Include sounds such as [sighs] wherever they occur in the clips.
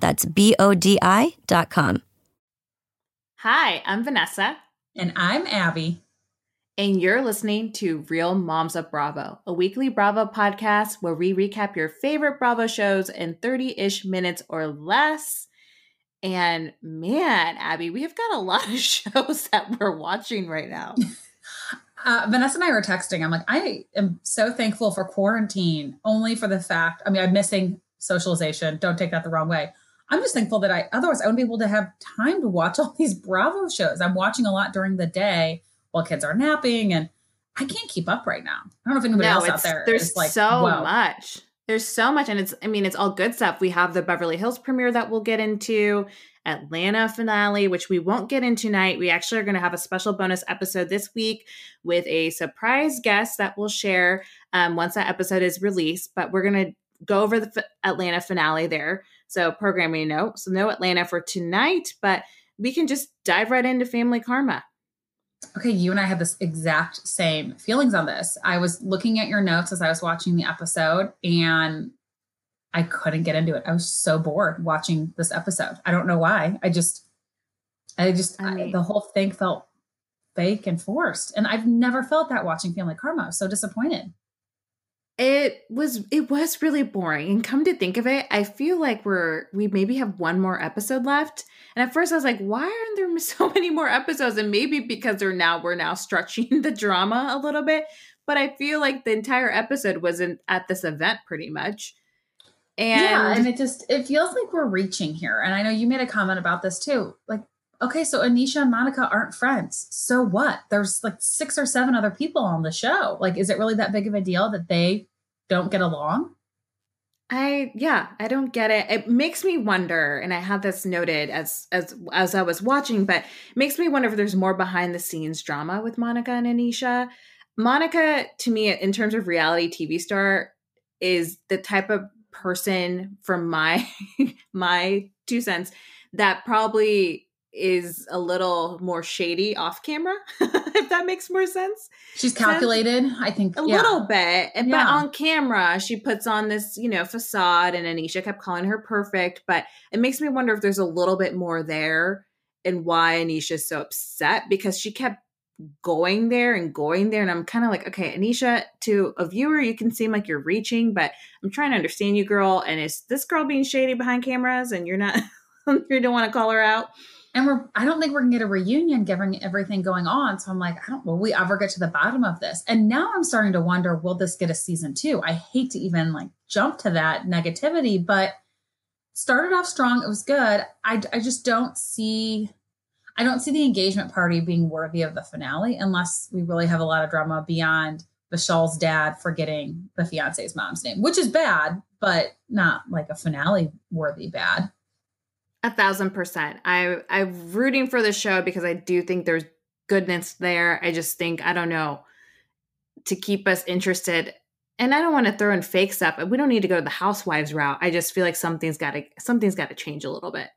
That's B O D I dot com. Hi, I'm Vanessa. And I'm Abby. And you're listening to Real Moms of Bravo, a weekly Bravo podcast where we recap your favorite Bravo shows in 30 ish minutes or less. And man, Abby, we have got a lot of [laughs] shows that we're watching right now. Uh, Vanessa and I were texting. I'm like, I am so thankful for quarantine, only for the fact, I mean, I'm missing socialization. Don't take that the wrong way. I'm just thankful that I, otherwise, I wouldn't be able to have time to watch all these Bravo shows. I'm watching a lot during the day while kids are napping, and I can't keep up right now. I don't know if anybody no, else out there there's like, so Whoa. much. There's so much, and it's, I mean, it's all good stuff. We have the Beverly Hills premiere that we'll get into. Atlanta finale, which we won't get into tonight. We actually are going to have a special bonus episode this week with a surprise guest that we'll share um, once that episode is released. But we're going to go over the f- Atlanta finale there. So, programming note. So, no Atlanta for tonight, but we can just dive right into family karma. Okay, you and I had this exact same feelings on this. I was looking at your notes as I was watching the episode, and I couldn't get into it. I was so bored watching this episode. I don't know why. I just, I just, I mean, I, the whole thing felt fake and forced. And I've never felt that watching Family Karma. I was so disappointed. It was it was really boring. And come to think of it, I feel like we're we maybe have one more episode left. And at first I was like, why aren't there [laughs] so many more episodes? And maybe because they're now we're now stretching [laughs] the drama a little bit. But I feel like the entire episode wasn't at this event pretty much. And yeah, and it just it feels like we're reaching here. And I know you made a comment about this too. Like, okay, so Anisha and Monica aren't friends. So what? There's like six or seven other people on the show. Like, is it really that big of a deal that they don't get along? I yeah, I don't get it. It makes me wonder, and I had this noted as as as I was watching, but makes me wonder if there's more behind the scenes drama with Monica and Anisha. Monica, to me, in terms of reality TV star, is the type of person from my [laughs] my two cents that probably is a little more shady off camera [laughs] if that makes more sense she's calculated i think a yeah. little bit yeah. but on camera she puts on this you know facade and anisha kept calling her perfect but it makes me wonder if there's a little bit more there and why anisha's so upset because she kept going there and going there. And I'm kind of like, okay, Anisha, to a viewer, you can seem like you're reaching, but I'm trying to understand you, girl. And is this girl being shady behind cameras and you're not, [laughs] you don't want to call her out? And we're, I don't think we're gonna get a reunion given everything going on. So I'm like, I don't, will we ever get to the bottom of this? And now I'm starting to wonder, will this get a season two? I hate to even like jump to that negativity, but started off strong. It was good. I, I just don't see I don't see the engagement party being worthy of the finale unless we really have a lot of drama beyond Vishal's dad forgetting the fiance's mom's name, which is bad, but not like a finale worthy bad. A thousand percent. I I'm rooting for the show because I do think there's goodness there. I just think I don't know to keep us interested. And I don't want to throw in fake stuff. We don't need to go to the housewives route. I just feel like something's got to something's got to change a little bit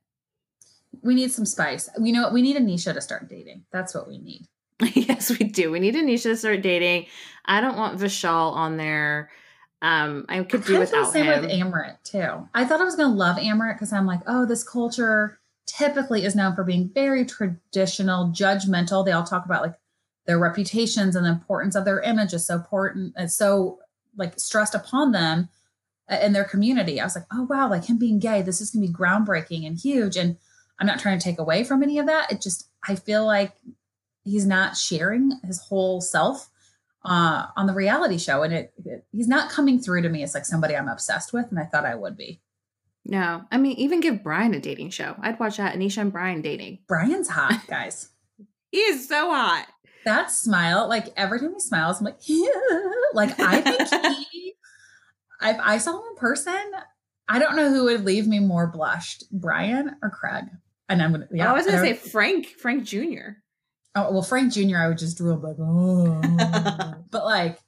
we need some spice. You know what? We need Anisha to start dating. That's what we need. [laughs] yes, we do. We need Anisha to start dating. I don't want Vishal on there. Um, I could do I without same him. with Amrit too. I thought I was gonna love Amrit because I'm like, oh, this culture typically is known for being very traditional, judgmental. They all talk about like their reputations and the importance of their image is so important. It's so like stressed upon them uh, in their community. I was like, oh wow, like him being gay, this is gonna be groundbreaking and huge. And I'm not trying to take away from any of that. It just, I feel like he's not sharing his whole self uh, on the reality show. And it, it, he's not coming through to me as like somebody I'm obsessed with. And I thought I would be. No, I mean, even give Brian a dating show. I'd watch that. Anisha and Brian dating. Brian's hot, [laughs] guys. he is so hot. That smile, like every time he smiles, I'm like, yeah. [laughs] like I think he. [laughs] If I saw him in person, I don't know who would leave me more blushed, Brian or Craig. And I'm gonna. Yeah, I was gonna say Frank, Frank Jr. Oh well, Frank Jr. I would just drool like, oh. [laughs] but like,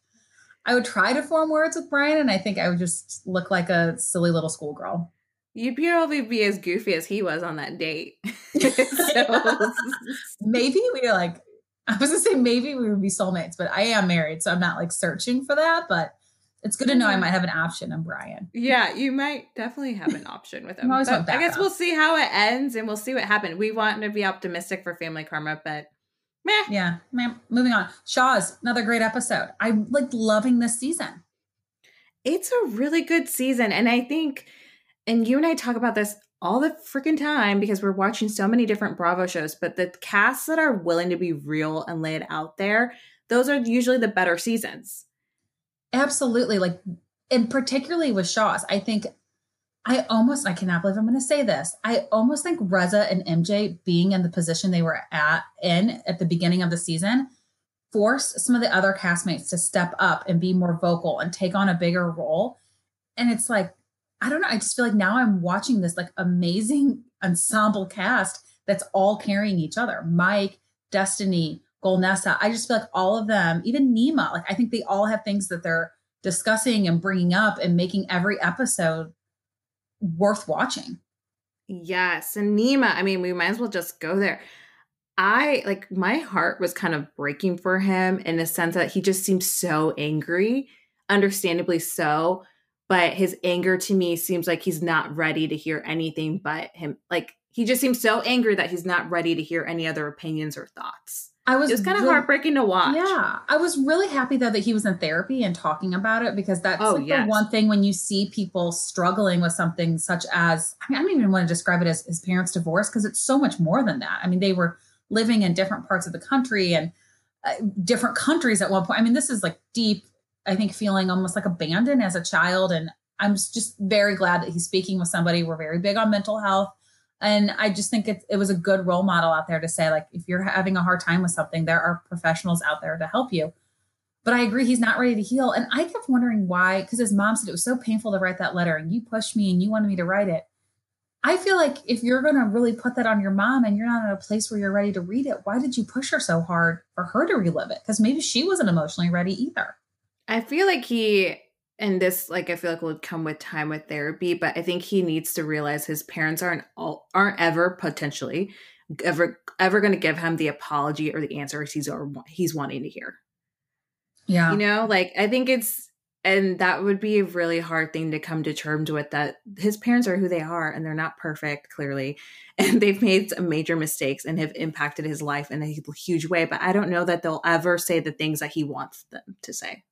I would try to form words with Brian, and I think I would just look like a silly little schoolgirl. You'd probably be as goofy as he was on that date. [laughs] [laughs] so. maybe we are like. I was gonna say maybe we would be soulmates, but I am married, so I'm not like searching for that. But it's good to know I mm-hmm. might have an option in Brian. Yeah, you might definitely have an option with him. I guess we'll see how it ends and we'll see what happens. We want to be optimistic for family karma, but meh. Yeah, meh. Moving on. Shahs another great episode. I'm like loving this season. It's a really good season. And I think, and you and I talk about this all the freaking time because we're watching so many different Bravo shows, but the casts that are willing to be real and lay it out there, those are usually the better seasons Absolutely. Like, and particularly with Shahs, I think I almost, I cannot believe I'm going to say this. I almost think Reza and MJ being in the position they were at in at the beginning of the season forced some of the other castmates to step up and be more vocal and take on a bigger role. And it's like, I don't know. I just feel like now I'm watching this like amazing [laughs] ensemble cast that's all carrying each other. Mike, Destiny, Golnesa. I just feel like all of them, even Nema, like I think they all have things that they're discussing and bringing up and making every episode worth watching. Yes. And Nema, I mean, we might as well just go there. I like my heart was kind of breaking for him in the sense that he just seems so angry, understandably so. But his anger to me seems like he's not ready to hear anything but him. Like he just seems so angry that he's not ready to hear any other opinions or thoughts. I was it was kind of really, heartbreaking to watch. Yeah. I was really happy though that he was in therapy and talking about it because that's oh, like yes. the one thing when you see people struggling with something such as I mean, I don't even want to describe it as his parents' divorce because it's so much more than that. I mean, they were living in different parts of the country and uh, different countries at one point. I mean, this is like deep, I think, feeling almost like abandoned as a child. And I'm just very glad that he's speaking with somebody. We're very big on mental health and i just think it, it was a good role model out there to say like if you're having a hard time with something there are professionals out there to help you. But i agree he's not ready to heal. And i kept wondering why because his mom said it was so painful to write that letter and you pushed me and you wanted me to write it. I feel like if you're going to really put that on your mom and you're not in a place where you're ready to read it why did you push her so hard for her to relive it? Because maybe she wasn't emotionally ready either. I feel like he and this like i feel like will come with time with therapy but i think he needs to realize his parents aren't all aren't ever potentially ever ever going to give him the apology or the answers he's or he's wanting to hear. Yeah. You know like i think it's and that would be a really hard thing to come to terms with that his parents are who they are and they're not perfect clearly [laughs] and they've made some major mistakes and have impacted his life in a huge way but i don't know that they'll ever say the things that he wants them to say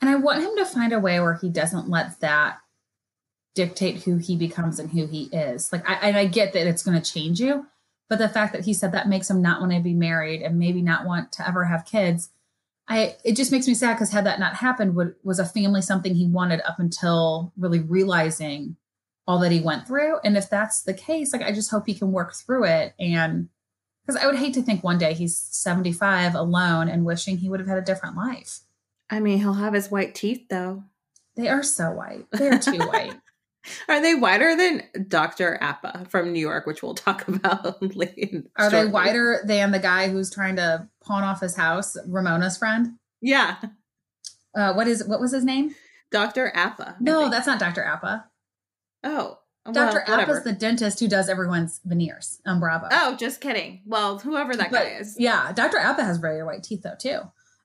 and I want him to find a way where he doesn't let that dictate who he becomes and who he is. Like, I, I get that it's going to change you, but the fact that he said that makes him not want to be married and maybe not want to ever have kids, I it just makes me sad because had that not happened, would was a family something he wanted up until really realizing all that he went through. And if that's the case, like I just hope he can work through it and because I would hate to think one day he's 75 alone and wishing he would have had a different life. I mean, he'll have his white teeth though. They are so white. They're too white. [laughs] Are they whiter than Dr. Apa from New York, which we'll talk [laughs] about later? Are they whiter than the guy who's trying to pawn off his house, Ramona's friend? Yeah. Uh, what is what was his name? Dr. Apa. No, that's not Dr. Apa. Oh. Dr. Well, Apa's the dentist who does everyone's veneers on Bravo. Oh, just kidding. Well, whoever that but, guy is. Yeah, Dr. Apa has very white teeth though too.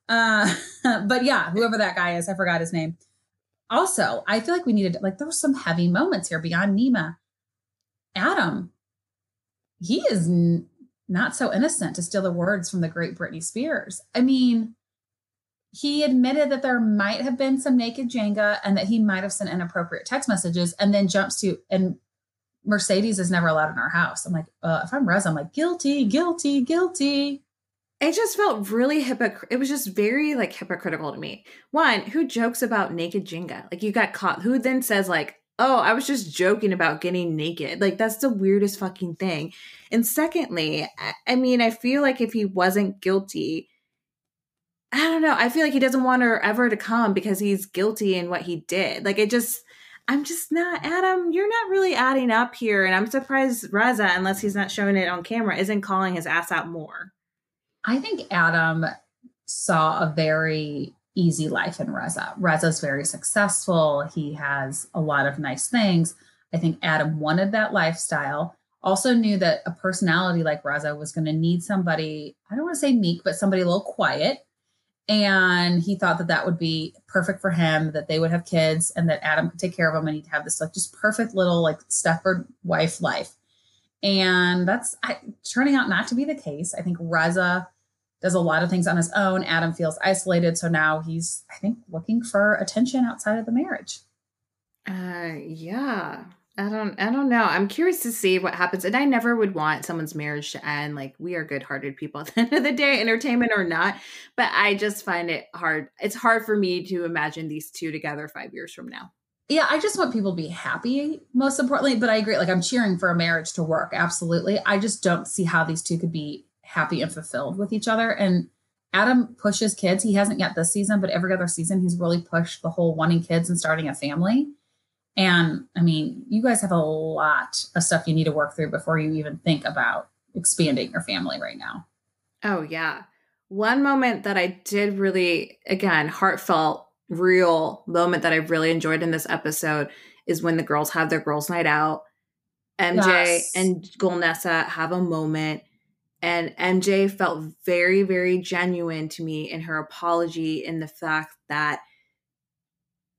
Uh, [laughs] but yeah, whoever that guy is, I forgot his name. Also, I feel like we needed like there were some heavy moments here beyond Nema. Adam, he is n- not so innocent to steal the words from the great Britney Spears. I mean, he admitted that there might have been some naked Jenga and that he might have sent inappropriate text messages, and then jumps to and Mercedes is never allowed in our house. I'm like, uh, if I'm Reza, I'm like, guilty, guilty, guilty. It just felt really hypocrite. It was just very like hypocritical to me. One, who jokes about naked Jenga? Like you got caught. Who then says like, "Oh, I was just joking about getting naked." Like that's the weirdest fucking thing. And secondly, I, I mean, I feel like if he wasn't guilty, I don't know. I feel like he doesn't want her ever to come because he's guilty in what he did. Like it just I'm just not Adam, you're not really adding up here. And I'm surprised Reza, unless he's not showing it on camera, isn't calling his ass out more. I think Adam saw a very easy life in Reza. Reza's very successful. He has a lot of nice things. I think Adam wanted that lifestyle. Also knew that a personality like Reza was going to need somebody, I don't want to say meek, but somebody a little quiet. And he thought that that would be perfect for him, that they would have kids and that Adam could take care of them and he'd have this like just perfect little like Stepford wife life. And that's I, turning out not to be the case. I think Reza does a lot of things on his own. Adam feels isolated. So now he's, I think, looking for attention outside of the marriage. Uh, yeah. I don't I don't know. I'm curious to see what happens. And I never would want someone's marriage to end. Like we are good hearted people [laughs] at the end of the day, entertainment or not. But I just find it hard. It's hard for me to imagine these two together five years from now yeah, I just want people to be happy, most importantly. But I agree. Like, I'm cheering for a marriage to work. Absolutely. I just don't see how these two could be happy and fulfilled with each other. And Adam pushes kids. He hasn't yet this season, but every other season, he's really pushed the whole wanting kids and starting a family. And I mean, you guys have a lot of stuff you need to work through before you even think about expanding your family right now. Oh, yeah. One moment that I did really, again, heartfelt real moment that I've really enjoyed in this episode is when the girls have their girls' night out. MJ yes. and Golnesa have a moment, and MJ felt very, very genuine to me in her apology in the fact that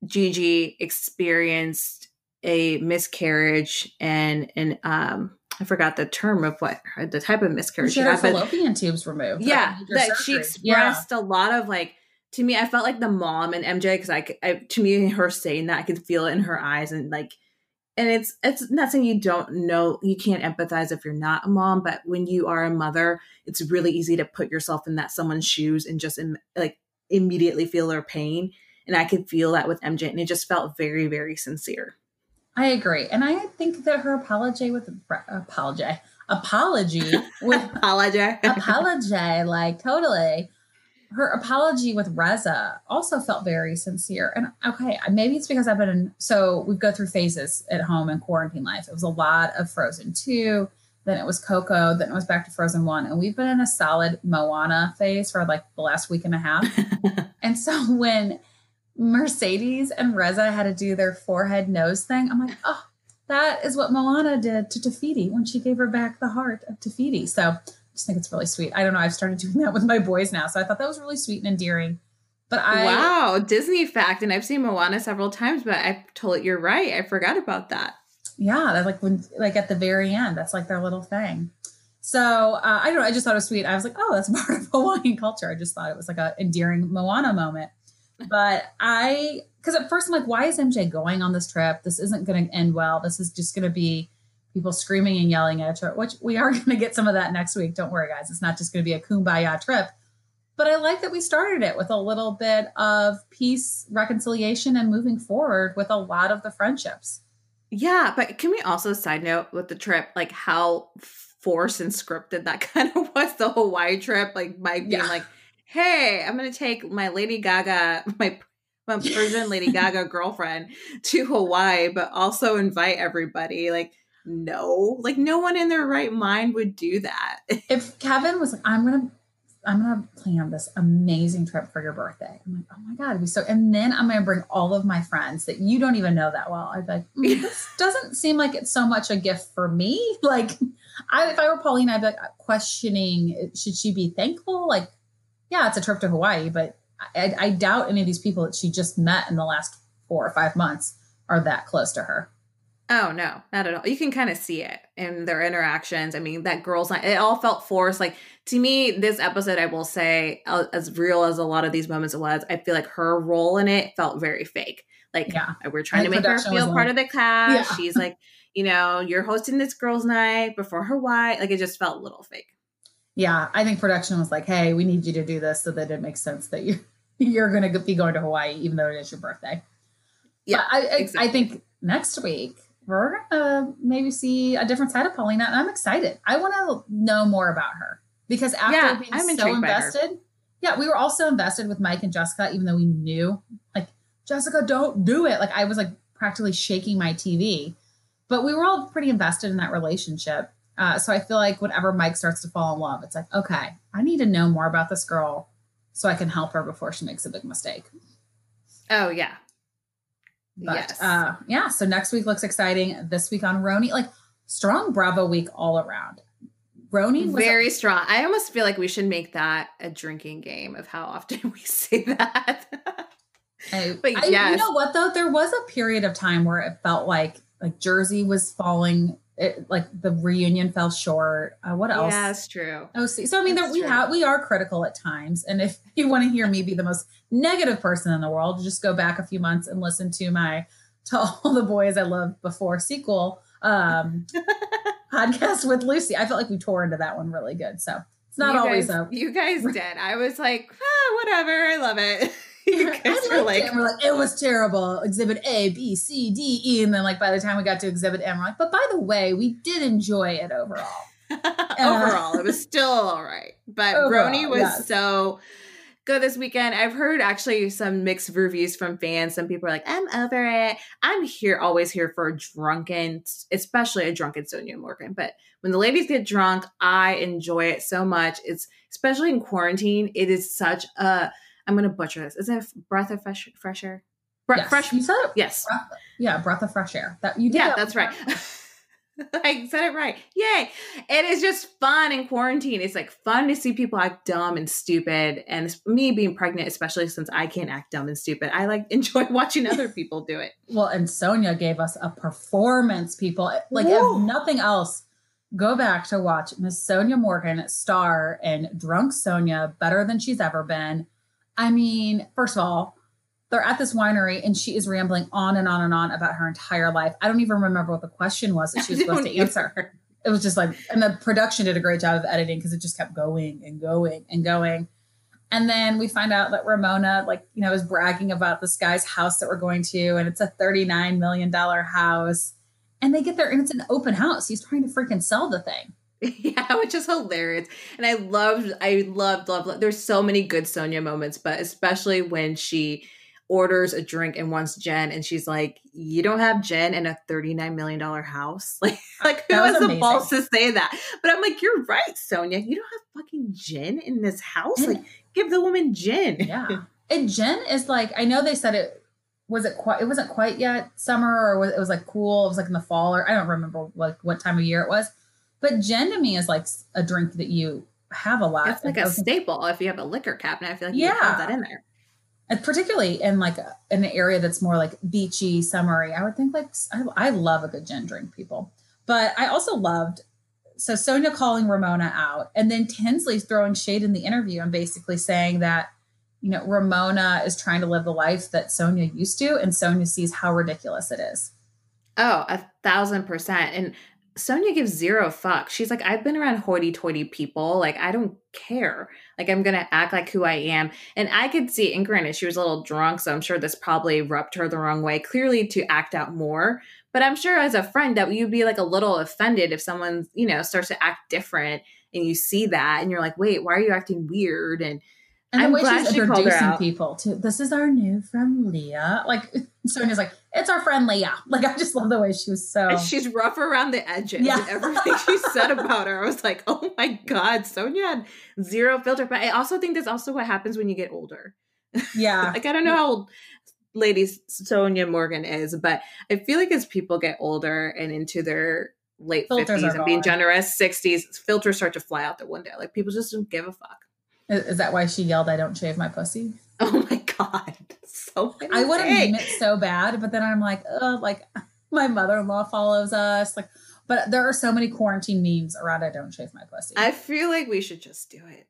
Gigi experienced a miscarriage and and um I forgot the term of what the type of miscarriage she, she had, fallopian tubes removed. Yeah, that surgery. she expressed yeah. a lot of like to me, I felt like the mom and MJ because I, I, to me, her saying that I could feel it in her eyes and like, and it's it's not saying you don't know you can't empathize if you're not a mom, but when you are a mother, it's really easy to put yourself in that someone's shoes and just in, like immediately feel their pain. And I could feel that with MJ, and it just felt very very sincere. I agree, and I think that her apology with apology apology with [laughs] apology apology like totally her apology with Reza also felt very sincere. And okay, maybe it's because I've been in, so we go through phases at home in quarantine life. It was a lot of Frozen 2, then it was Coco, then it was back to Frozen 1. And we've been in a solid Moana phase for like the last week and a half. [laughs] and so when Mercedes and Reza had to do their forehead nose thing, I'm like, oh, that is what Moana did to Te Fiti when she gave her back the heart of Te Fiti. So just think it's really sweet. I don't know. I've started doing that with my boys now. So I thought that was really sweet and endearing. But I Wow, Disney fact. And I've seen Moana several times, but I told you're right. I forgot about that. Yeah, that like when like at the very end, that's like their little thing. So uh, I don't know. I just thought it was sweet. I was like, oh, that's [laughs] part of Hawaiian culture. I just thought it was like a endearing Moana moment. But I, because at first I'm like, why is MJ going on this trip? This isn't going to end well. This is just going to be people screaming and yelling at each other, which we are [laughs] going to get some of that next week. Don't worry, guys. It's not just going to be a kumbaya trip. But I like that we started it with a little bit of peace, reconciliation, and moving forward with a lot of the friendships. Yeah, but can we also side note with the trip, like how forced and scripted that [laughs] kind of was the Hawaii trip? Like Mike being yeah. like, "Hey, I'm going to take my Lady Gaga, my my Persian Lady Gaga girlfriend to Hawaii, but also invite everybody." Like no. Like no one in their right mind would do that. [laughs] If kevin was like i'm gonna i'm gonna plan this amazing trip for your birthday i'm like oh my god it'd be so and then i'm gonna bring all of my friends that you don't even know that well. I'd be like mm, this doesn't seem like it's so much a gift for me. [laughs] Like I, if i were pauline i'd be like questioning should she be thankful? Like yeah it's a trip to hawaii but I, I doubt any of these people that she just met in the last four or five months are that close to her Oh no, not at all. You can kind of see it in their interactions. I mean, that girl's not. It all felt forced. Like to me, this episode, I will say, as real as a lot of these moments was, I feel like her role in it felt very fake. Like yeah. we're trying to make her feel part like, of the cast. Yeah. She's [laughs] like, you know, you're hosting this girls' night before Hawaii. Like it just felt a little fake. Yeah, I think production was like, "Hey, we need you to do this," so that it makes sense that you you're [laughs] going to be going to Hawaii, even though it is your birthday. Yeah, but I, I, exactly. I think next week we're gonna maybe see a different side of Paulina, and I'm excited. I want to know more about her because after yeah, being I'm so invested, yeah, we were also invested with Mike and Jessica, even though we knew like Jessica, don't do it. Like I was like practically shaking my TV, but we were all pretty invested in that relationship. Uh, so I feel like whenever Mike starts to fall in love, it's like, okay, I need to know more about this girl so I can help her before she makes a big mistake. Oh yeah. But yes. uh yeah, so next week looks exciting. This week on RHONY, like strong Bravo week all around. RHONY very a- strong. I almost feel like we should make that a drinking game of how often [laughs] we say that. I, [laughs] but I, yes. you know what though? There was a period of time where it felt like like Jersey was falling it, like the reunion fell short. Uh, what else? Yeah, that's true. Oh, see, so I mean, there, we have we are critical at times, and if [laughs] you want to hear me be the most negative person in the world, just go back a few months and listen to my to [laughs] all the boys I loved before sequel um, [laughs] podcast with Lucy. I felt like we tore into that one really good. So it's not you always guys, a you guys did. I was like, ah, whatever, I love it. [laughs] you guys were like, it. we're like, it was terrible. Exhibit A, B, C, D, E, and then like by the time we got to Exhibit M, we're like, but by the way, we did enjoy it overall. [laughs] Uh, overall, it was still all right, but overall, RHONY was yes. so good this weekend. I've heard actually some mixed reviews from fans. Some people are like, I'm over it. I'm here, always here for a drunken, especially a drunken Sonja Morgan. But when the ladies get drunk, I enjoy it so much. It's especially in quarantine, it is such a I'm going to butcher this. Is it breath of fresh, fresh air? Bre- yes. Fresh. You said it. Yes. Breath, yeah, breath of fresh air. That you did. Yeah, that that's right. [laughs] I said it right. Yay. It is just fun in quarantine. It's like fun to see people act dumb and stupid. And me being pregnant, especially since I can't act dumb and stupid, I like [laughs] enjoy watching other [laughs] people do it. Well, and Sonja gave us a performance, people. Like, if nothing else, go back to watch Miss Sonja Morgan star in Drunk Sonja better than she's ever been. I mean, first of all, they're at this winery and she is rambling on and on and on about her entire life. I don't even remember what the question was that she was [laughs] supposed to answer. It was just like, and the production did a great job of editing because it just kept going and going and going. And then we find out that Ramona, like, you know, is bragging about this guy's house that we're going to, and it's a $39 million house. And they get there and it's an open house. He's trying to freaking sell the thing. [laughs] Yeah, which is hilarious. And I loved, I loved, loved, loved, there's so many good Sonja moments, but especially when she orders a drink and wants gin and she's like, You don't have gin in a $39 million house? [laughs] Like, like who has the balls to say that? But I'm like, You're right, Sonja. You don't have fucking gin in this house. like, give the woman gin. Yeah. And gin is like, I know they said it was it quite it wasn't quite yet summer or was, it was like cool. It was like in the fall or I don't remember like what time of year it was but gin to me is like a drink that you have a lot. It's like a staple if you have a liquor cabinet. I feel like you yeah. have that in there. And particularly in like a, in an area that's more like beachy, summery, I would think like I, I love a good gin drink, people. But I also loved so Sonja calling Ramona out, and then Tinsley's throwing shade in the interview and basically saying that you know Ramona is trying to live the life that Sonja used to, and Sonja sees how ridiculous it is. Oh, a thousand percent. And Sonja gives zero fucks. She's like, I've been around hoity toity people. Like, I don't care. Like, I'm going to act like who I am. And I could see, and granted, she was a little drunk. So I'm sure this probably rubbed her the wrong way, clearly to act out more. But I'm sure as a friend that you'd be like a little offended if someone, you know, starts to act different and you see that and you're like, wait, why are you acting weird? And and I'm the way she's she introducing people to this is our new friend Leah. Like [laughs] Sonja's like, it's our friend Leah. [laughs] Like I just love the way she was so and she's rough around the edges. Yeah. [laughs] everything she said about her. I was like, oh my God, Sonja had zero filter. But I also think that's also what happens when you get older. Yeah. like I don't know how old ladies Sonja Morgan is, but I feel like as people get older and into their late fifties and being generous, sixties, filters start to fly out the window. Like people just don't give a fuck. Is that why she yelled, I don't shave my pussy? [laughs] Oh my God. So I want to name it so bad, but then I'm like, oh, like [laughs] my mother in law follows us. Like, but there are so many quarantine memes around I don't shave my pussy. I feel like we should just do it.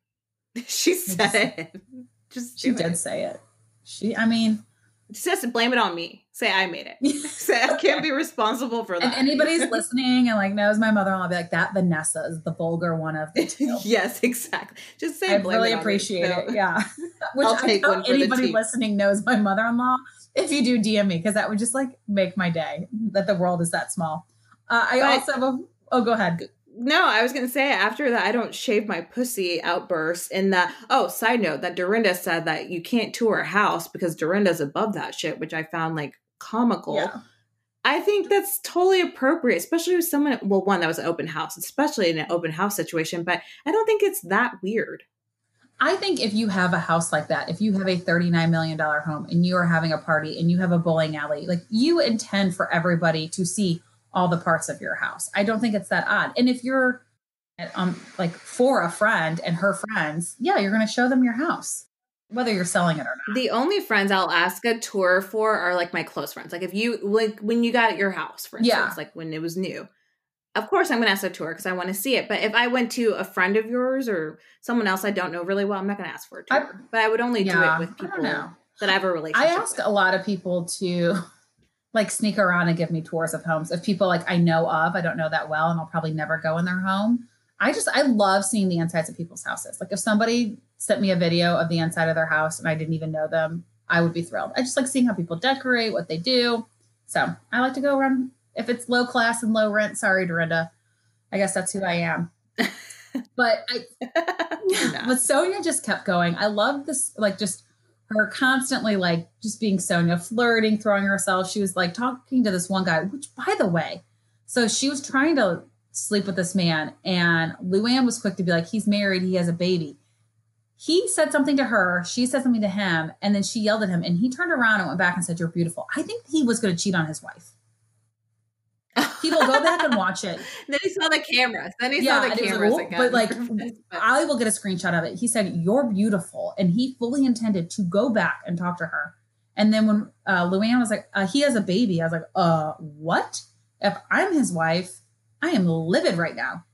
[laughs] She said just, it. Just she did say it. She, I mean, she just blame it on me. Say I made it. [laughs] Say I can't be responsible for that. And anybody's [laughs] listening and like knows my mother-in-law, be like, that Vanessa is the vulgar one of the two. [laughs] yes, exactly. Just say I really appreciate it. Yeah. Which I'll take one for the anybody listening knows my mother-in-law. If you do DM me, because that would just like make my day that the world is that small. Uh, I But- also have a, oh, go ahead. No, I was gonna say after that I don't shave my pussy outburst in that oh, side note that Dorinda said that you can't tour a house because Dorinda's above that shit, which I found like comical. Yeah. I think that's totally appropriate, especially with someone well, one that was an open house, especially in an open house situation, but I don't think it's that weird. I think if you have a house like that, if you have a $39 million home and you are having a party and you have a bowling alley, like you intend for everybody to see all the parts of your house. I don't think it's that odd. And if you're um like for a friend and her friends, yeah, you're going to show them your house, whether you're selling it or not. The only friends I'll ask a tour for are like my close friends. Like if you like when you got your house, for instance, Yeah. like when it was new. Of course, I'm gonna ask a tour because I want to see it. But if I went to a friend of yours or someone else I don't know really well, I'm not gonna ask for a tour. but I would only do it with people that I have a relationship. I ask with. a lot of people to [laughs] like sneak around and give me tours of homes. If people like I know of, I don't know that well, and I'll probably never go in their home. I just I love seeing the insides of people's houses. Like if somebody sent me a video of the inside of their house and I didn't even know them, I would be thrilled. I just like seeing how people decorate, what they do. So I like to go around. If it's low class and low rent, sorry, Dorinda. I guess that's who I am. [laughs] But I but Sonja just kept going. I love this, like just her constantly like just being Sonja, flirting, throwing herself. She was like talking to this one guy, which by the way, so she was trying to sleep with this man, and Luann was quick to be like, he's married, he has a baby. He said something to her, she said something to him, and then she yelled at him, and he turned around and went back and said, You're beautiful. I think he was going to cheat on his wife. [laughs] People go back and watch it. then he saw the cameras. Then he Yeah, saw the and it was cameras like, again. but, like, [laughs] I will get a screenshot of it. He said, You're beautiful. And he fully intended to go back and talk to her. And then when uh, Luann was like, uh, He has a baby, I was like, Uh, what? If I'm his wife, I am livid right now.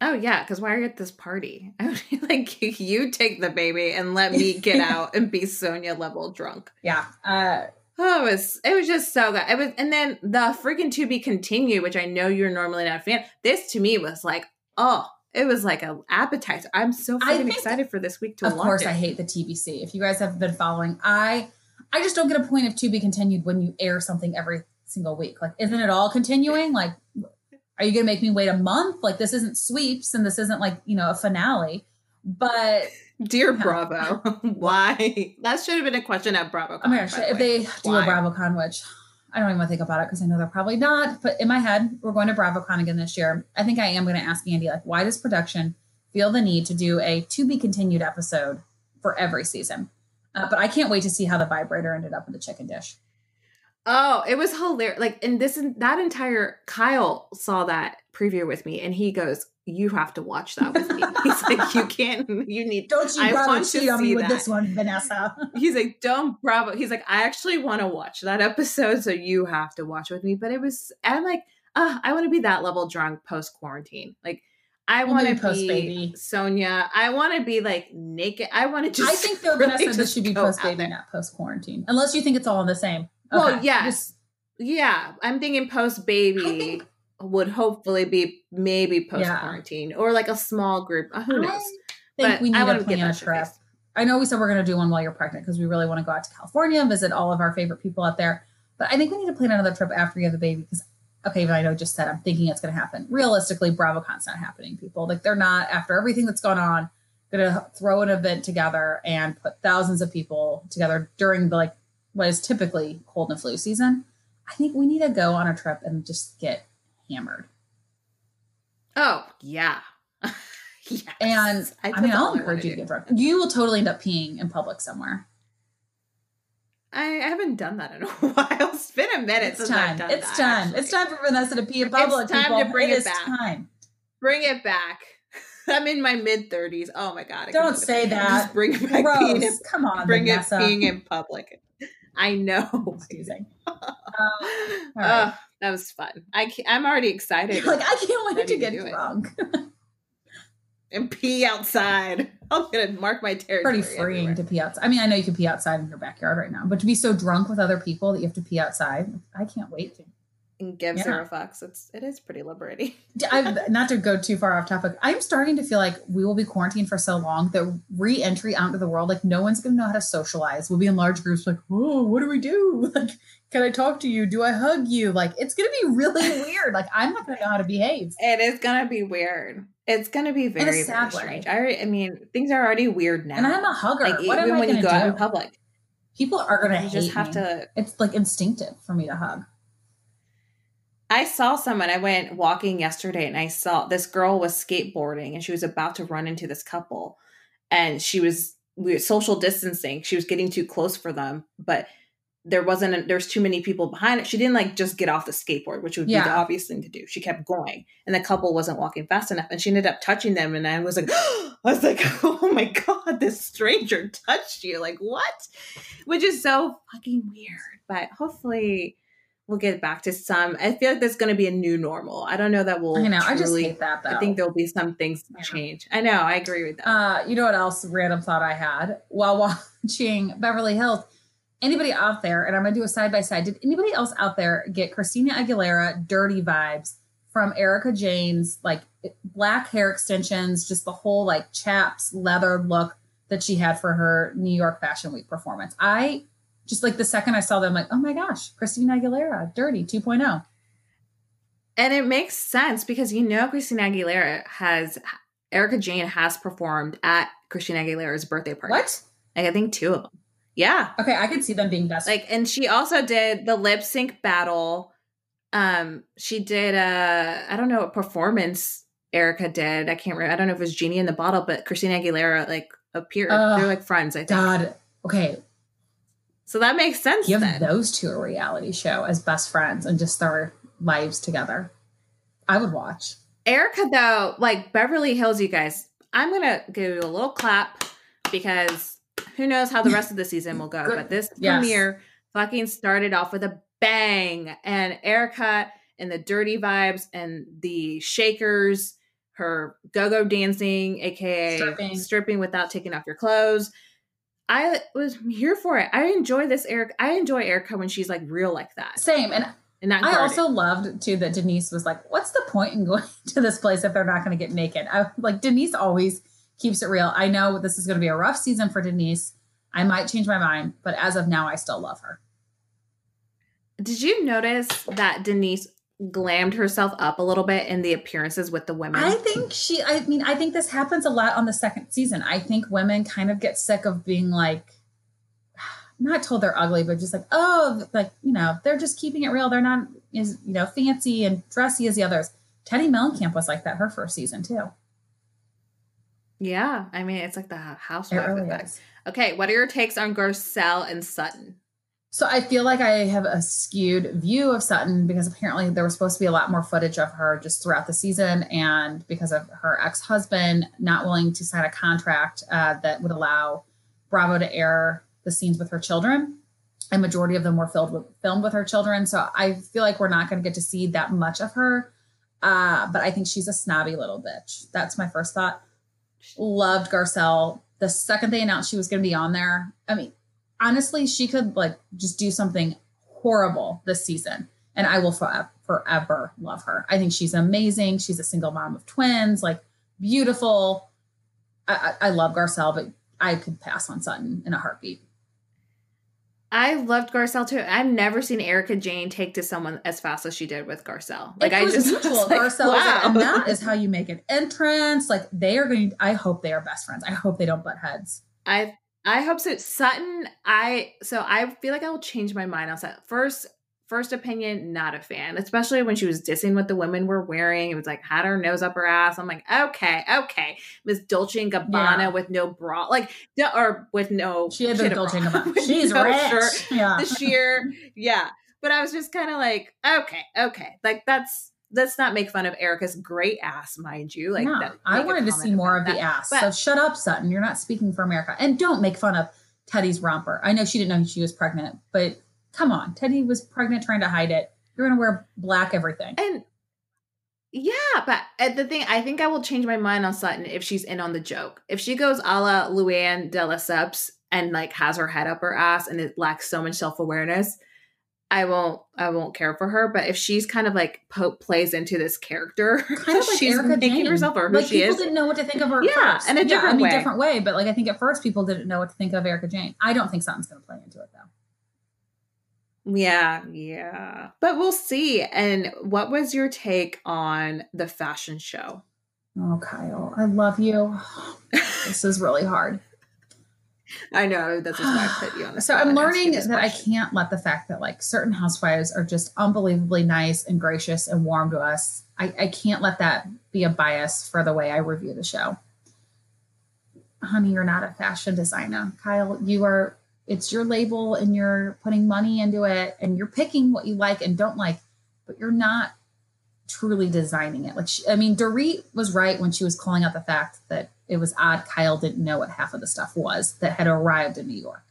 Oh yeah, because why are you at this party? [laughs] I would be like, you take the baby and let me get out and be Sonja level drunk. Yeah. Uh, Oh, it was it was just so good. It was, and then the freaking to be continued, which I know you're normally not a fan. This to me was like, oh, it was like an appetizer. I'm so freaking excited for this week to of course, it. I hate the TBC. If you guys have been following, I I just don't get a point of to be continued when you air something every single week. Like, isn't it all continuing? Like, are you going to make me wait a month? Like, this isn't sweeps and this isn't like, you know, a finale. But [laughs] Dear. Bravo, [laughs] why? That should have been a question at Bravo. my gosh, if they do Why? a BravoCon, which I don't even want to think about it because I know they're probably not. But in my head, we're going to BravoCon again this year. I think I am going to ask Andy, like, why does production feel the need to do a to be continued episode for every season? Uh, but I can't wait to see how the vibrator ended up in the chicken dish. Oh, it was hilarious. Like, and this that entire Kyle saw that preview with me, and he goes, "You have to watch that with me." [laughs] He's like, "You can't. You need." Don't you I want to cheat on see me with that. this one, Vanessa. [laughs] He's like, "Don't Bravo." He's like, "I actually want to watch that episode, so you have to watch with me." But it was, I'm like, uh, I want to be that level drunk post quarantine. Like, I want to be post-baby. Sonja. I want to be like naked. I want to just. I think though, [laughs] really Vanessa, this should be post baby, not post quarantine. Unless you think it's all in the same. Well, yes. Yeah, I'm thinking post baby think- would hopefully be maybe post Yeah. quarantine or like a small group. Uh, Who knows? I think But we need I to want to get plan a trip. I know we said we're going to do one while you're pregnant because we really want to go out to California and visit all of our favorite people out there. But I think we need to plan another trip after you have the baby because, okay, but I know just said I'm thinking it's going to happen. Realistically, BravoCon's not happening, people. Like they're not, after everything that's gone on, going to throw an event together and put thousands of people together during the like what is typically cold and flu season. I think we need to go on a trip and just get hammered. Oh yeah, [laughs] yes. And I, that's mean, I'll encourage you to get drunk. You will totally end up peeing in public somewhere. I haven't done that in a [laughs] while. It's been a minute It's since time. I've done It's that, time. actually. It's time for Vanessa to pee in public. It's time people. to bring it back. time. Bring it back. [laughs] I'm in my mid 30s. Oh my god! I Don't it. say that. Just bring it back. In, Gross. Come on, bring Vanessa. it being in public. I know. [laughs] Oh, right. that was fun. I I'm already excited. You're like, I can't wait to get drunk. [laughs] and pee outside. [laughs] I'm gonna mark my territory. Pretty freeing everywhere. to pee outside. I mean, I know you can pee outside in your backyard right now, but to be so drunk with other people that you have to pee outside, I can't wait to. And give Yeah. zero fucks. It's it is pretty liberating. [laughs] I've, not to go too far off topic, I'm starting to feel like we will be quarantined for so long that re-entry out into the world, like no one's to know how to socialize. We'll be in large groups, like, oh, what do we do? [laughs] Like, can I talk to you? Do I hug you? Like, it's going to be really [laughs] weird. Like, I'm not going to know how to behave. It is gonna be weird. It's gonna be very, very strange. I, I mean, things are already weird now. And I'm a hugger. like what am I when you go out do? in public, People are going to you hate just have me. to. It's like instinctive for me to hug. I saw someone. I went walking yesterday, and I saw this girl was skateboarding, and she was about to run into this couple, and she was we were social distancing. She was getting too close for them, but there wasn't. There's too many people behind it. She didn't like just get off the skateboard, which would be the obvious thing to do. She kept going, and the couple wasn't walking fast enough, and she ended up touching them. And I was like, [gasps] I was like, [laughs] oh my god, this stranger touched you. Like what? Which is so fucking weird. But hopefully we'll get back to some. I feel like there's going to be a new normal. I don't know that we'll. I know. I just hate that though. I think there'll be some things Yeah. change. I know. I agree with that. Uh, you know what else random thought I had while [laughs] watching Beverly Hills? Anybody out there, and I'm gonna do a side by side. Did anybody else out there get Christina Aguilera dirty vibes from Erika Jayne's like black hair extensions, just the whole like chaps leather look that she had for her New York Fashion Week performance? I just like the second I saw them, like, oh my gosh, Christina Aguilera, dirty oh. 2.0. and it makes sense because you know Christina Aguilera has Erika Jayne has performed at Christina Aguilera's birthday party. What? Like I think two of them. Yeah. Okay, I could see them being best. Like and she also did the lip sync battle. Um she did a I don't know what performance Erika did. I can't remember. I don't know if it was Genie in the Bottle, but Christina Aguilera like appeared. Ugh. They're like friends, I think. God. Okay, So that makes sense give then. those two a reality show as best friends and just their lives together. I would watch. Erika, though, like Beverly Hills, you guys, I'm gonna give you a little clap because who knows how the rest of the season will go. Good. But this Yes. premiere fucking started off with a bang, and Erika and the dirty vibes and the shakers, her go-go dancing, aka Stripping. stripping without taking off your clothes. I was here for it. I enjoy this Eric. I enjoy Erika when she's like real like that Same. And and not. I also loved too that Denise was like, what's the point in going [laughs] to this place if they're not going to get naked? I, like Denise always keeps it real. I know this is going to be a rough season for Denise. I might change my mind, but as of now, I still love her. Did you notice that Denise glammed herself up a little bit in the appearances with the women? I think she, I mean, I think this happens a lot on the second season. I think women kind of get sick of being like, [sighs] not told they're ugly, but just like, oh, like, you know, they're just keeping it real. They're not as, you know, fancy and dressy as the others. Teddi Mellencamp was like that her first season too. yeah, I mean it's like the housewife really effect. is. Okay, what are your takes on Garcelle and Sutton? So I feel like I have a skewed view of Sutton because apparently there was supposed to be a lot more footage of her just throughout the season, and because of her ex-husband not willing to sign a contract uh, that would allow Bravo to air the scenes with her children, and majority of them were filled with filmed with her children. So I feel like we're not going to get to see that much of her. Uh, but I think she's a snobby little bitch. That's my first thought. Loved Garcelle. The second they announced she was going to be on there, I mean, honestly, she could like just do something horrible this season, and I will forever, forever love her. I think she's amazing. She's a single mom of twins, like beautiful. I, I, I love Garcelle, but I could pass on Sutton in a heartbeat. I loved Garcelle too. I've never seen Erika Jayne take to someone as fast as she did with Garcelle. Like it I just mutual. [laughs] was like, Garcelle like, and wow. that is how you make an entrance. Like they are going. I hope they are best friends. I hope they don't butt heads. I I hope so. Sutton, I so I feel like I will change my mind on Sutton. First, first opinion, not a fan, especially when she was dissing what the women were wearing. It was like had her nose up her ass. I'm like, okay, okay, Miss Dolce and Gabbana Yeah. with no bra, like or with no. She had the a Dolce and Gabbana. [laughs] She's no rich. shirt, Yeah. the sheer, yeah. But I was just kind of like, okay, okay, like that's let's not make fun of Erika's great ass, mind you. Like No, that, I wanted to see more of about the ass. But- so shut up, Sutton. You're not speaking for America. And don't make fun of Teddi's romper. I know she didn't know she was pregnant, but come on. Teddi was pregnant trying to hide it. You're going to wear black everything. And Yeah, but uh, the thing, I think I will change my mind on Sutton if she's in on the joke. If she goes a la Luann de Lesseps and like has her head up her ass and it lacks so much self awareness, I won't I won't care for her. But if she's kind of like po- plays into this character, [laughs] Kind of like she's Erika making Jayne. herself or who like she people is. didn't know what to think of her. Yeah, first. in a Yeah, different I mean, way. different way. But like I think at first people didn't know what to think of Erika Jayne. I don't think something's going to play into it though. Yeah, yeah. But we'll see. And what was your take on the fashion show? Oh, Kyle, I love you. [laughs] This is really hard. I know this is why I put you on the [sighs] So I'm learning that this I can't let the fact that like certain housewives are just unbelievably nice and gracious and warm to us. I, I can't let that be a bias for the way I review the show. Honey, you're not a fashion designer. Kyle, you are it's your label and you're putting money into it and you're picking what you like and don't like, but you're not truly designing it. Like, she, I mean, Dorit was right when she was calling out the fact that it was odd Kyle didn't know what half of the stuff was that had arrived in New York.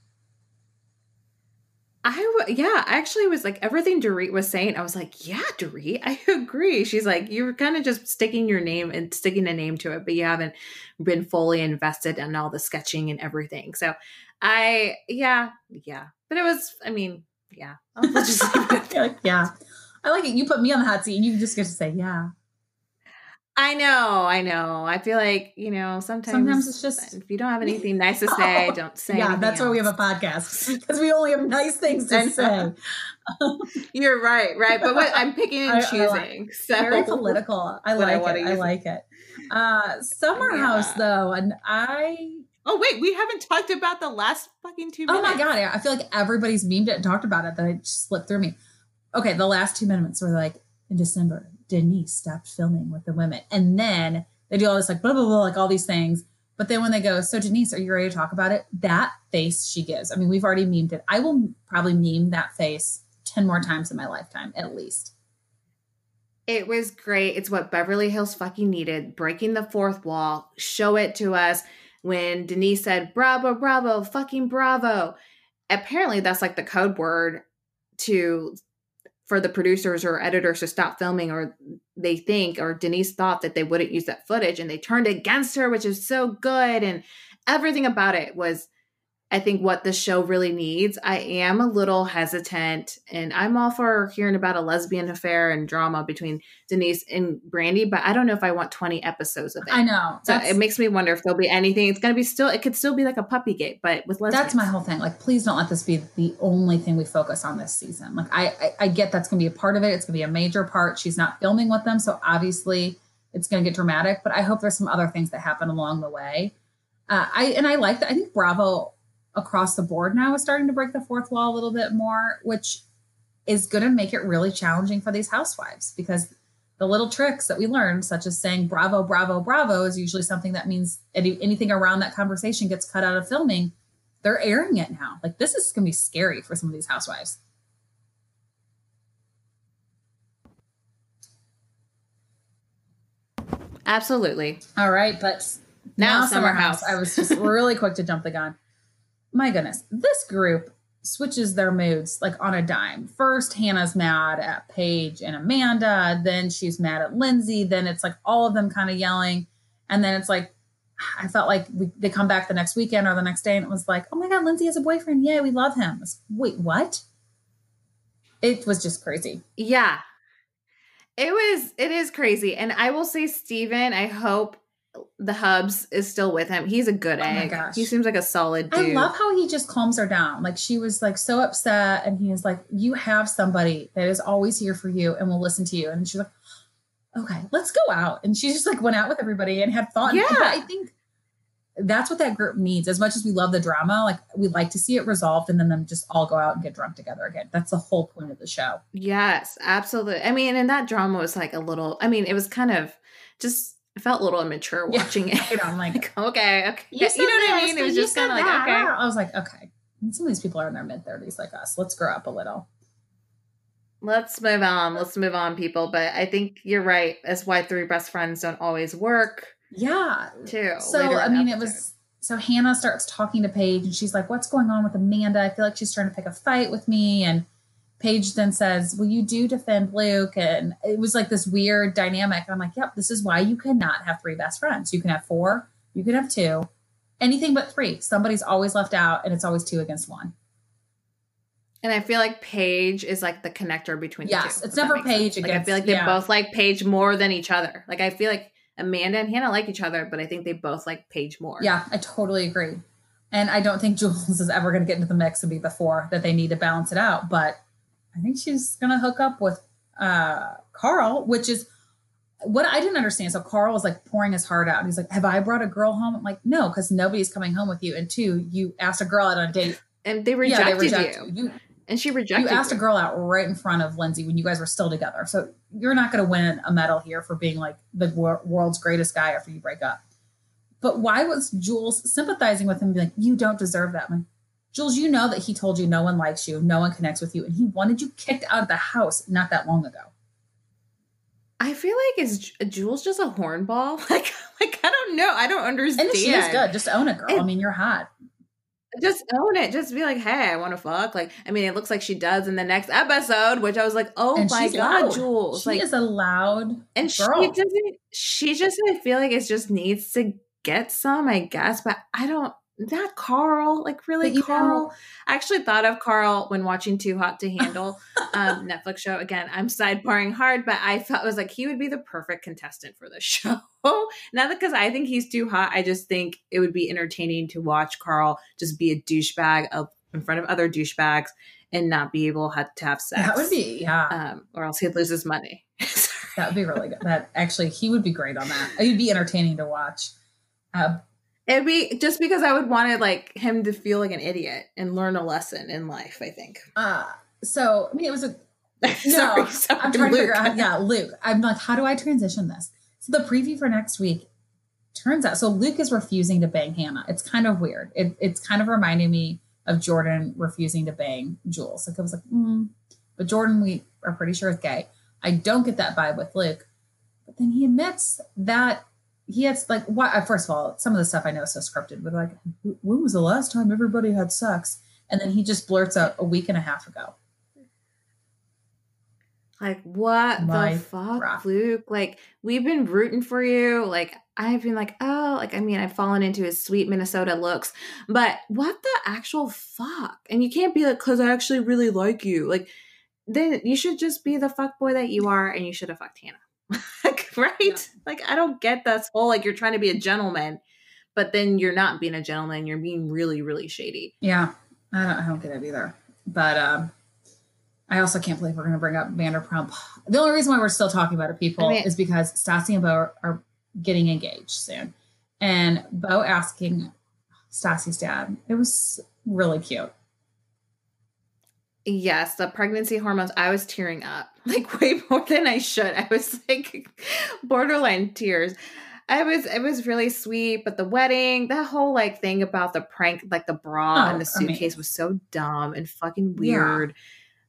I w- yeah, I actually was like everything Dorit was saying. I was like, yeah, Dorit, I [laughs] agree. She's like, you're kind of just sticking your name and sticking a name to it, but you haven't been fully invested in all the sketching and everything. So, I yeah, yeah, but it was. I mean, yeah, [laughs] just leave it at You're like, yeah. I like it. You put me on the hot seat and you just get to say, yeah. I know, I know. I feel like you know sometimes. Sometimes it's just- if you don't have anything [laughs] nice to say, don't say. yeah, that's why we have a podcast because we only have nice things [laughs] to say. [laughs] You're right, right. But what I'm picking and I- I choosing. like- so Very political. I But I like it. I use it. like it. Uh, Summer Yeah. House though, and I. Oh wait, we haven't talked about the last fucking two. minutes. Oh my god! I feel like everybody's memed it and talked about it. That it just slipped through me. Okay, the last two minutes were like in December. Denise stopped filming with the women, and then they do all this like blah blah blah, like all these things. But then when they go, so Denise, are you ready to talk about it? That face she gives. I mean, we've already memed it. I will probably meme that face ten more times in my lifetime, at least. It was great. It's what Beverly Hills fucking needed. Breaking the fourth wall. Show it to us. When Denise said, bravo, bravo, fucking bravo. Apparently that's like the code word to for the producers or editors to stop filming or they think or Denise thought that they wouldn't use that footage and they turned against her, which is so good. And everything about it was I think what the show really needs. I am a little hesitant, and I'm all for hearing about a lesbian affair and drama between Denise and Brandi, but I don't know if I want 20 episodes of it. I know. So it makes me wonder if there'll be anything. It's going to be still, it could still be like a puppy gate, but with lesbians. That's my whole thing. Like, please don't let this be the only thing we focus on this season. Like, I, I, I get that's going to be a part of it. It's going to be a major part. She's not filming with them, so obviously it's going to get dramatic. But I hope there's some other things that happen along the way. Uh, I and I like that. I think Bravo across the board now is starting to break the fourth wall a little bit more, which is going to make it really challenging for these housewives because the little tricks that we learned, such as saying bravo, bravo, bravo, is usually something that means any, anything around that conversation gets cut out of filming. They're airing it now. Like, this is going to be scary for some of these housewives. Absolutely. All right, but Now Summer House. I was just [laughs] really quick to jump the gun. My goodness, this group switches their moods like on a dime. First, Hannah's mad at Paige and Amanda. Then she's mad at Lindsay. Then it's like all of them kind of yelling. And then it's like, I felt like we, they come back the next weekend or the next day and it was like, oh my God, Lindsay has a boyfriend. Yay, we love him. It's, Wait, what? It was just crazy. Yeah. It was, it is crazy. And I will say, Steven, I hope the hubs is still with him. He's a good Oh my gosh. He seems like a solid dude. I love how he just calms her down. Like she was like so upset, and he was like, "You have somebody that is always here for you and will listen to you." And she's like, "Okay, let's go out." And she just like went out with everybody and had fun. Yeah. But I think that's what that group needs. As much as we love the drama, like we like to see it resolved, and then them just all go out and get drunk together again. That's the whole point of the show. Yes, absolutely. I mean, and that drama was like a little, I mean, it was kind of just, it felt a little immature Yeah. watching it. [laughs] I'm like, like, [laughs] okay, okay. you, You, know what I mean? It was just kind of like, okay. I was like, okay. And some of these people are in their mid 30s like us. Let's grow up a little. Let's move on. Let's move on, people. But I think you're right. That's why three best friends don't always work, Yeah. too. So I mean, it was so Hannah starts talking to Paige, and she's like, "What's going on with Amanda? I feel like she's trying to pick a fight with me." And Paige then says, Will you do defend Luke? And it was like this weird dynamic. I'm like, Yep, this is why you cannot have three best friends. You can have four, you can have two, anything but three. Somebody's always left out, and it's always two against one. And I feel like Paige is like the connector between Yes, the two. it's never. Paige Like I feel like they yeah. both like Paige more than each other. Like I feel like Amanda and Hannah like each other, but I think they both like Paige more. Yeah, I totally agree. And I don't think [laughs] Jules is ever going to get into the mix and be the four that they need to balance it out. But I think she's going to hook up with uh, Carl, which is what I didn't understand. So Carl was like pouring his heart out. He's like, Have I brought a girl home? I'm like, No, because nobody's coming home with you. And two, you asked a girl out on a date. And they yeah, rejected they reject you. you. You, And she rejected you You asked a girl out right in front of Lindsay when you guys were still together. So you're not going to win a medal here for being like the wor- world's greatest guy after you break up. But why was Jules sympathizing with him, being like, you don't deserve that? man? Jules, you know that he told you no one likes you, no one connects with you, and he wanted you kicked out of the house not that long ago. I feel like is Jules just a hornball? [laughs] Like, like I don't know. I don't understand. And she is good. Just own it, girl. I mean, you're hot. Just own it. Just be like, hey, I want to fuck. Like, I mean, it looks like she does in the next episode, which I was like, oh and my god, loud. Jules. She like, is a loud and girl. she doesn't. She just, I feel like it just needs to get some, I guess. But I don't. Not Carl. Like, really, Carl. know- I actually thought of Carl when watching Too Hot to Handle [laughs] um, Netflix show. Again, I'm sidebarring hard, but I thought it was like he would be the perfect contestant for the [laughs] show. Not because I think he's too hot. I just think it would be entertaining to watch Carl just be a douchebag of, in front of other douchebags and not be able to have sex. That would be, yeah. um, or else he'd lose his money. [laughs] That would be really good. That actually, he would be great on that. He'd be entertaining to watch. Uh, It'd be just because I would want like him to feel like an idiot and learn a lesson in life. I think. uh, so, I mean, it was a [laughs] No, sorry, I'm trying to figure out. Yeah, Luke. I'm like, how do I transition this? So the preview for next week turns out. So Luke is refusing to bang Hannah. It's kind of weird. It, it's kind of reminding me of Jordan refusing to bang Jules. Like I was like, mm. but Jordan, we are pretty sure is gay. I don't get that vibe with Luke. But then he admits that he has like what? uh, First of all, some of the stuff I know is so scripted. But like, when was the last time everybody had sex? And then he just blurts out a week and a half ago. Like what My the fuck, rock. Luke? Like we've been rooting for you. Like I've been like, oh, like I mean, I've fallen into his sweet Minnesota looks, but what the actual fuck? And you can't be like, cause I actually really like you. Like then you should just be the fuck boy that you are, and you should have fucked Hannah. [laughs] like right? Yeah. Like I don't get this whole like you're trying to be a gentleman, but then you're not being a gentleman. You're being really, really shady. Yeah, I don't, I don't get it either. But um, I also can't believe we're going to bring up Vanderpump. The only reason why we're still talking about it, people, I mean- is because Stassi and Beau are, are getting engaged soon, and Beau asking Stassi's dad. It was really cute. Yes, the pregnancy hormones. I was tearing up [laughs] like way more than I should. I was like borderline tears. I was it was really sweet, but the wedding, that whole like thing about the prank, like the bra Oh, and the suitcase was so dumb and fucking Yeah. weird.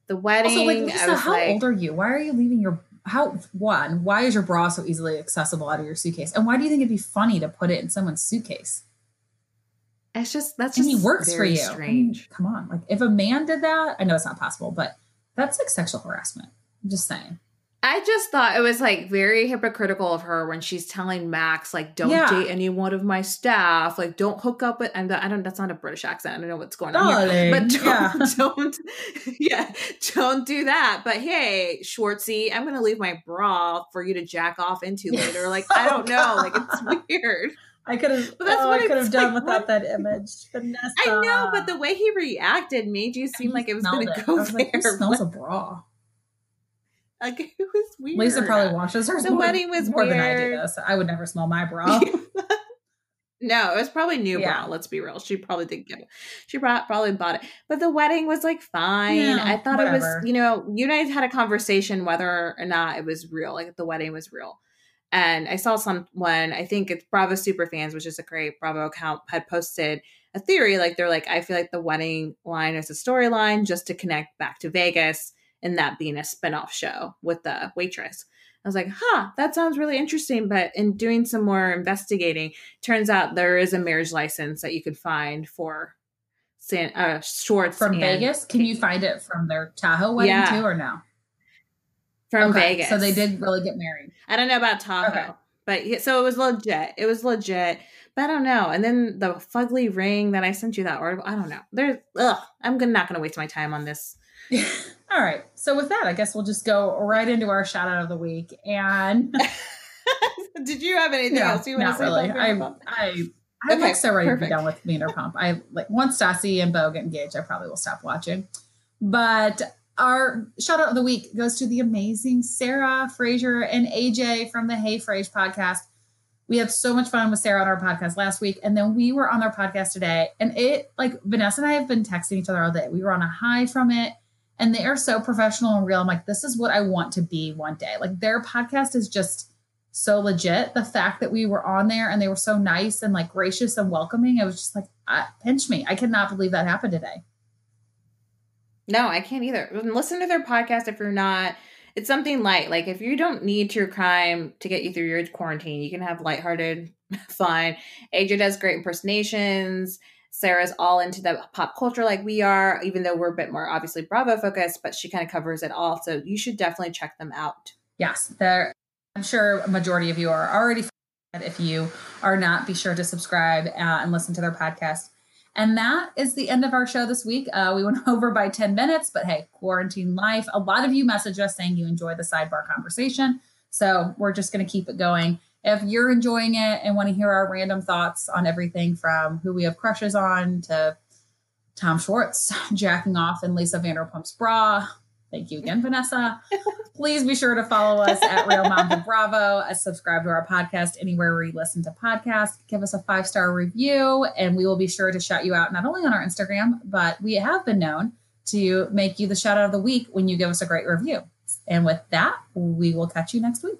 The wedding, Also, like, Lisa, how like, old are you? Why are you leaving your how one? Why is your bra so easily accessible out of your suitcase? And why do you think it'd be funny to put it in someone's suitcase? it's just that's and just he works for you. I mean, Strange. come on, like if a man did that, I know it's not possible, but that's like sexual harassment. I'm just saying. I just thought it was like very hypocritical of her when she's telling Max like, "Don't Yeah. date any one of my staff. Like, don't hook up with." And I don't. That's not a British accent. I don't know what's going on here. But don't, yeah. [laughs] don't, yeah, don't do that. But hey, Schwartzy, I'm gonna leave my bra for you to jack off into later. Like, I don't know. Like, it's [laughs] weird. I could have. But that's oh, what I could have done like, without what- that image. Vanessa. I know, but the way he reacted made you seem like it was gonna it. go like, there. Who [laughs] smells a bra? Like, [laughs] it was weird. Lisa probably washes hers. The more, wedding was more than I do. weird. This I would never smell my bra. [laughs] No, it was probably new Yeah. bra. Let's be real. She probably didn't get it. She brought, probably bought it. But the wedding was like fine. Yeah, I thought it was, you know, you guys had a conversation whether or not it was real, like the wedding was real. And I saw someone, I think it's Bravo Super Fans, which is a great Bravo account, had posted a theory. Like they're like, I feel like the wedding line is a storyline just to connect back to Vegas and that being a spinoff show with the waitress. I was like, huh, that sounds really interesting. But in doing some more investigating, turns out there is a marriage license that you could find for San, uh, Schwartz from Vegas. Can you find it from their Tahoe wedding Yeah. too, or no? from Okay, Vegas. So they did really get married. I don't know about Tahoe, Okay. but so it was legit. It was legit, but I don't know. And then the fugly ring that I sent you that article. I don't know. There's ugh. I'm not going to waste my time on this. [laughs] All right. So with that, I guess we'll just go right into our shout out of the week. And [laughs] Did you have anything no, else you want to not say? really. I? I I'm Okay, like so ready to be done with Vanderpump. I like once Stassi and Beau get engaged, I probably will stop watching. But our shout out of the week goes to the amazing Sarah Fraser and AJ from the Hey Frase podcast. We had so much fun with Sarah on our podcast last week, and then we were on their podcast today. And it like Vanessa and I have been texting each other all day. We were on a high from it, and they are so professional and real. I'm like, this is what I want to be one day. Like their podcast is just so legit. The fact that we were on there and they were so nice and like gracious and welcoming, it was just like, I, pinch me. I cannot believe that happened today. No, I can't either. Listen to their podcast if you're not. It's something light. Like if you don't need true crime to get you through your quarantine, you can have lighthearted [laughs] fun. AJ does great impersonations. Sarah's all into the pop culture like we are, even though we're a bit more obviously Bravo focused, but she kind of covers it all. So you should definitely check them out. Yes, there. I'm sure a majority of you are already. If you are not, be sure to subscribe uh, and listen to their podcast. And that is the end of our show this week. Uh, we went [laughs] over by 10 minutes, but hey, quarantine life. A lot of you messaged us saying you enjoy the sidebar conversation. So we're just going to keep it going. If you're enjoying it and want to hear our random thoughts on everything from who we have crushes on to Tom Schwartz [laughs] jacking off in Lisa Vanderpump's bra, thank you again, Vanessa. [laughs] Please be sure to follow us at Real Mom of Bravo. Uh, subscribe to our podcast anywhere where you listen to podcasts. Give us a five star review, and we will be sure to shout you out not only on our Instagram, but we have been known to make you the shout out of the week when you give us a great review. And with that, we will catch you next week.